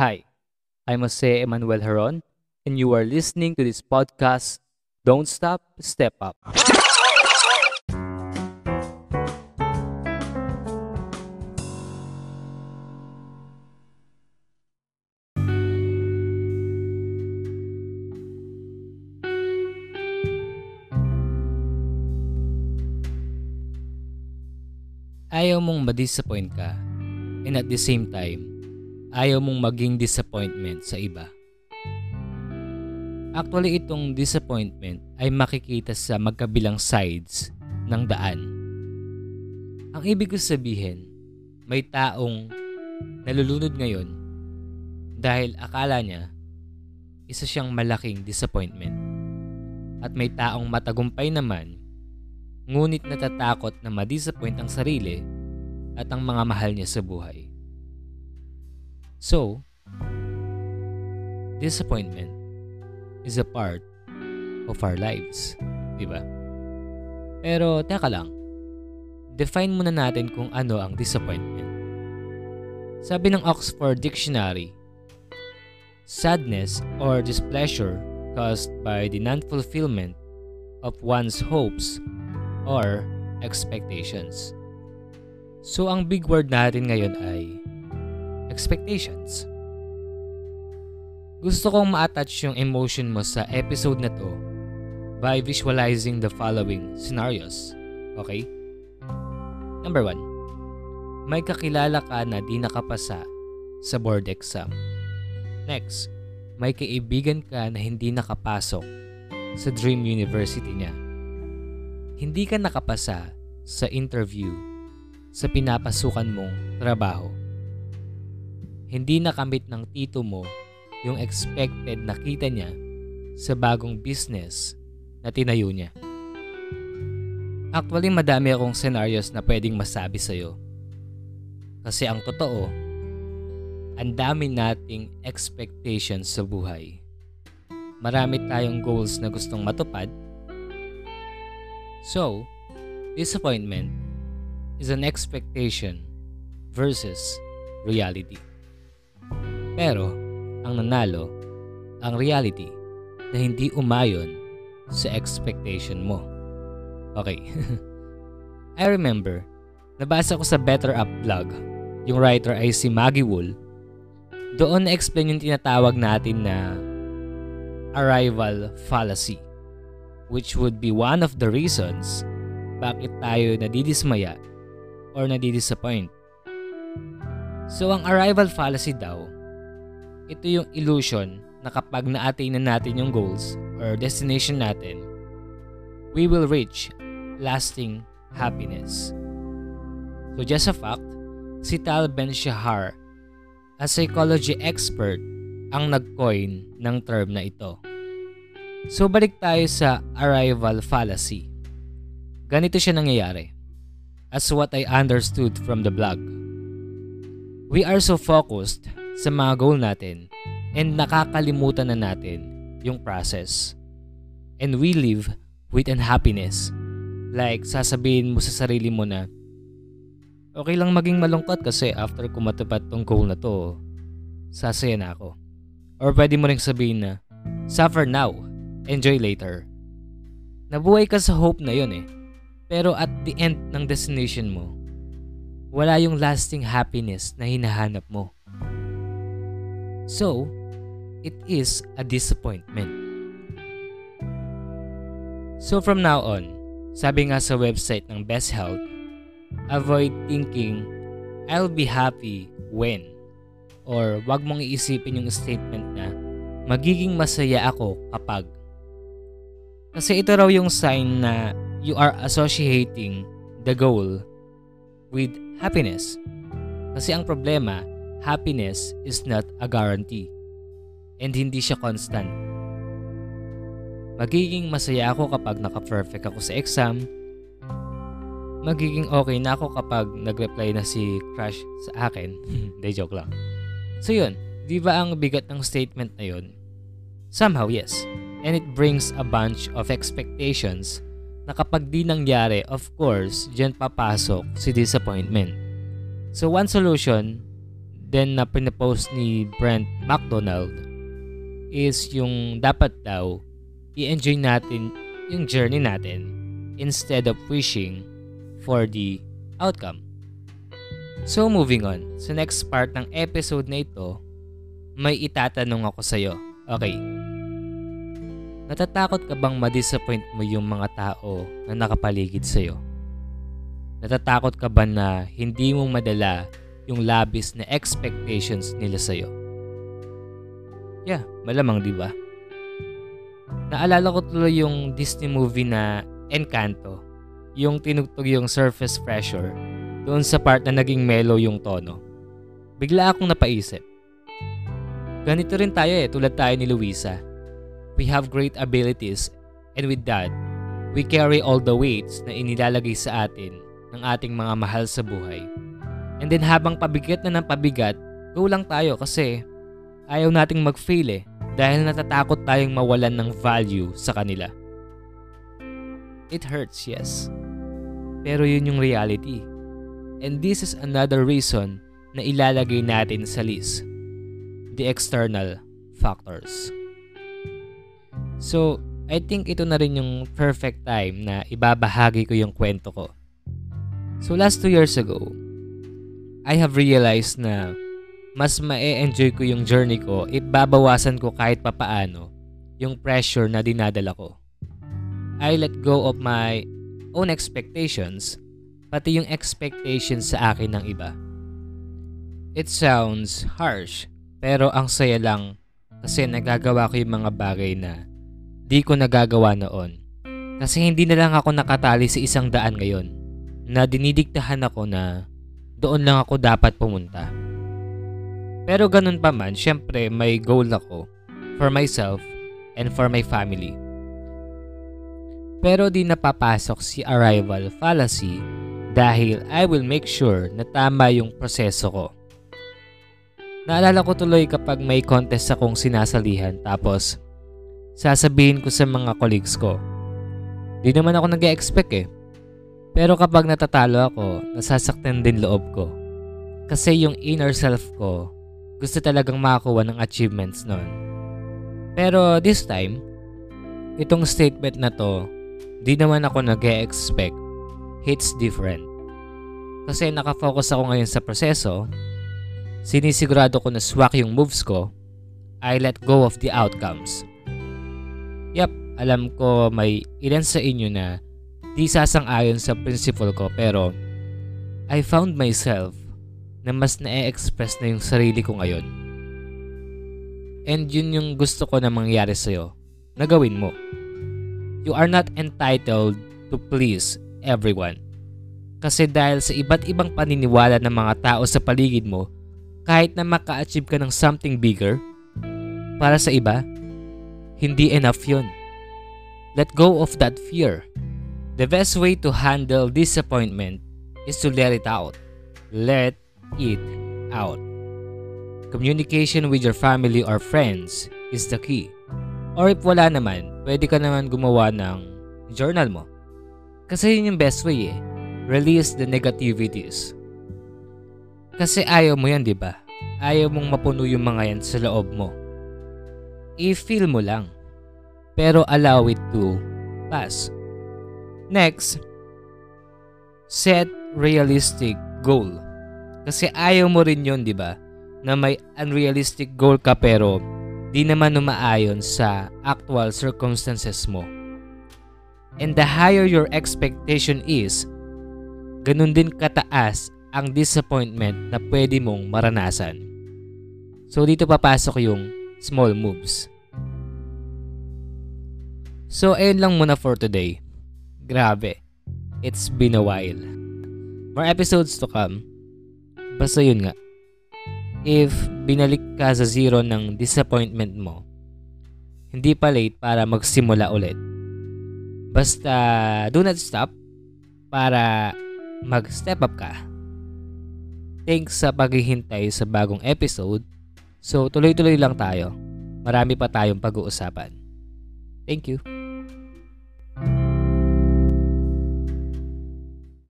Hi, I'm Jose Emmanuel Heron, and you are listening to this podcast, Don't Stop, Step Up. Ayaw mong ma-disappoint ka, and at the same time, ayaw mong maging disappointment sa iba. Actually, itong disappointment ay makikita sa magkabilang sides ng daan. Ang ibig ko sabihin, may taong nalulunod ngayon dahil akala niya isa siyang malaking disappointment. At may taong matagumpay naman ngunit natatakot na ma-disappoint ang sarili at ang mga mahal niya sa buhay. So, disappointment is a part of our lives, di ba? Pero teka lang, define muna natin kung ano ang disappointment. Sabi ng Oxford Dictionary, sadness or displeasure caused by the non-fulfillment of one's hopes or expectations. So ang big word natin ngayon ay expectations. Gusto kong ma-attach yung emotion mo sa episode na to by visualizing the following scenarios. Okay? Number one, may kakilala ka na di nakapasa sa board exam. Next, may kaibigan ka na hindi nakapasok sa dream university niya. Hindi ka nakapasa sa interview sa pinapasukan mong trabaho. Hindi nakamit ng tito mo yung expected na kita niya sa bagong business na tinayo niya. Actually, madami akong scenarios na pwedeng masabi sa'yo. Kasi ang totoo, ang dami nating expectations sa buhay. Marami tayong goals na gustong matupad. So, disappointment is an expectation versus reality. Pero, ang nanalo, ang reality na hindi umayon sa expectation mo. Okay. I remember, nabasa ko sa Better Up blog, yung writer ay si Maggie Wool. Doon na-explain yung tinatawag natin na arrival fallacy, which would be one of the reasons bakit tayo nadidismaya or nadidisappoint. So ang arrival fallacy daw ito yung illusion na kapag na-attain na natin yung goals or destination natin, we will reach lasting happiness. So just a fact, si Tal Ben-Shahar, a psychology expert, ang nag-coin ng term na ito. So balik tayo sa arrival fallacy. Ganito siya nangyayari. As what I understood from the blog. We are so focused sa mga goal natin and nakakalimutan na natin yung process. And we live with unhappiness. Like, sasabihin mo sa sarili mo na, okay lang maging malungkot kasi after ko matupad tong goal na to, sasaya na ako. Or pwede mo rin sabihin na, suffer now, enjoy later. Nabuhay ka sa hope na yun eh. Pero at the end ng destination mo, wala yung lasting happiness na hinahanap mo. So, it is a disappointment. So from now on, sabi nga sa website ng Best Health, avoid thinking, I'll be happy when or wag mong iisipin yung statement na magiging masaya ako kapag. Kasi ito raw yung sign na you are associating the goal with happiness. Kasi ang problema, happiness is not a guarantee and hindi siya constant. Magiging masaya ako kapag naka-perfect ako sa exam. Magiging okay na ako kapag nag-reply na si crush sa akin. Hindi, joke lang. So yun, di ba ang bigat ng statement na yun? Somehow, yes. And it brings a bunch of expectations na kapag di nangyari, of course, dyan papasok si disappointment. So one solution then na pinapost ni Brent McDonald is yung dapat daw i-enjoy natin yung journey natin instead of wishing for the outcome. So moving on, sa next part ng episode na ito, may itatanong ako sa'yo. Okay. Natatakot ka bang ma-disappoint mo yung mga tao na nakapaligid sa'yo? Natatakot ka ba na hindi mo madala yung labis na expectations nila sa'yo? Yeah, malamang di ba? Naalala ko tuloy yung Disney movie na Encanto. Yung tinugtog yung surface pressure doon sa part na naging mellow yung tono. Bigla akong napaisip. Ganito rin tayo eh, tulad tayo ni Luisa. We have great abilities and with that, we carry all the weights na inilalagay sa atin ng ating mga mahal sa buhay. And then habang pabigat na ng pabigat, go lang tayo kasi ayaw nating mag-fail eh dahil natatakot tayong mawalan ng value sa kanila. It hurts, yes. Pero yun yung reality. And this is another reason na ilalagay natin sa list. The external factors. So, I think ito na rin yung perfect time na ibabahagi ko yung kwento ko. So, last two years ago, I have realized na mas ma-enjoy ko yung journey ko if babawasan ko kahit papaano yung pressure na dinadala ko. I let go of my own expectations, pati yung expectations sa akin ng iba. It sounds harsh, pero ang saya lang kasi nagagawa ko yung mga bagay na di ko nagagawa noon. Kasi hindi na lang ako nakatali sa isang daan ngayon na dinidiktahan ako na doon lang ako dapat pumunta. Pero ganun pa man, syempre may goal ako for myself and for my family. Pero di napapasok si arrival fallacy dahil I will make sure na tama yung proseso ko. Naalala ko tuloy kapag may contest akong sinasalihan tapos sasabihin ko sa mga colleagues ko. Di naman ako nag expect eh. Pero kapag natatalo ako, nasasaktan din loob ko. Kasi yung inner self ko, gusto talagang makakuha ng achievements noon. Pero this time, itong statement na to, di naman ako nag expect Hits different. Kasi nakafocus ako ngayon sa proseso, sinisigurado ko na swak yung moves ko, I let go of the outcomes. Yep, alam ko may ilan sa inyo na di sasang-ayon sa principle ko pero I found myself na mas na-express na yung sarili ko ngayon. And yun yung gusto ko na mangyari sa'yo na gawin mo. You are not entitled to please everyone. Kasi dahil sa iba't ibang paniniwala ng mga tao sa paligid mo, kahit na maka-achieve ka ng something bigger, para sa iba, hindi enough yun. Let go of that fear. The best way to handle disappointment is to let it out. Let it out. Communication with your family or friends is the key. Or if wala naman, pwede ka naman gumawa ng journal mo. Kasi yun yung best way eh. Release the negativities. Kasi ayaw mo yan, di ba? Ayaw mong mapuno yung mga yan sa loob mo. I-feel mo lang. Pero allow it to pass. Next, set realistic goal. Kasi ayaw mo rin yon di ba? Na may unrealistic goal ka pero di naman umaayon sa actual circumstances mo. And the higher your expectation is, ganun din kataas ang disappointment na pwede mong maranasan. So dito papasok yung small moves. So ayun lang muna for today. Grabe. It's been a while. More episodes to come. Basta yun nga. If binalik ka sa zero ng disappointment mo, hindi pa late para magsimula ulit. Basta do not stop para mag-step up ka. Thanks sa paghihintay sa bagong episode. So tuloy-tuloy lang tayo. Marami pa tayong pag-uusapan. Thank you.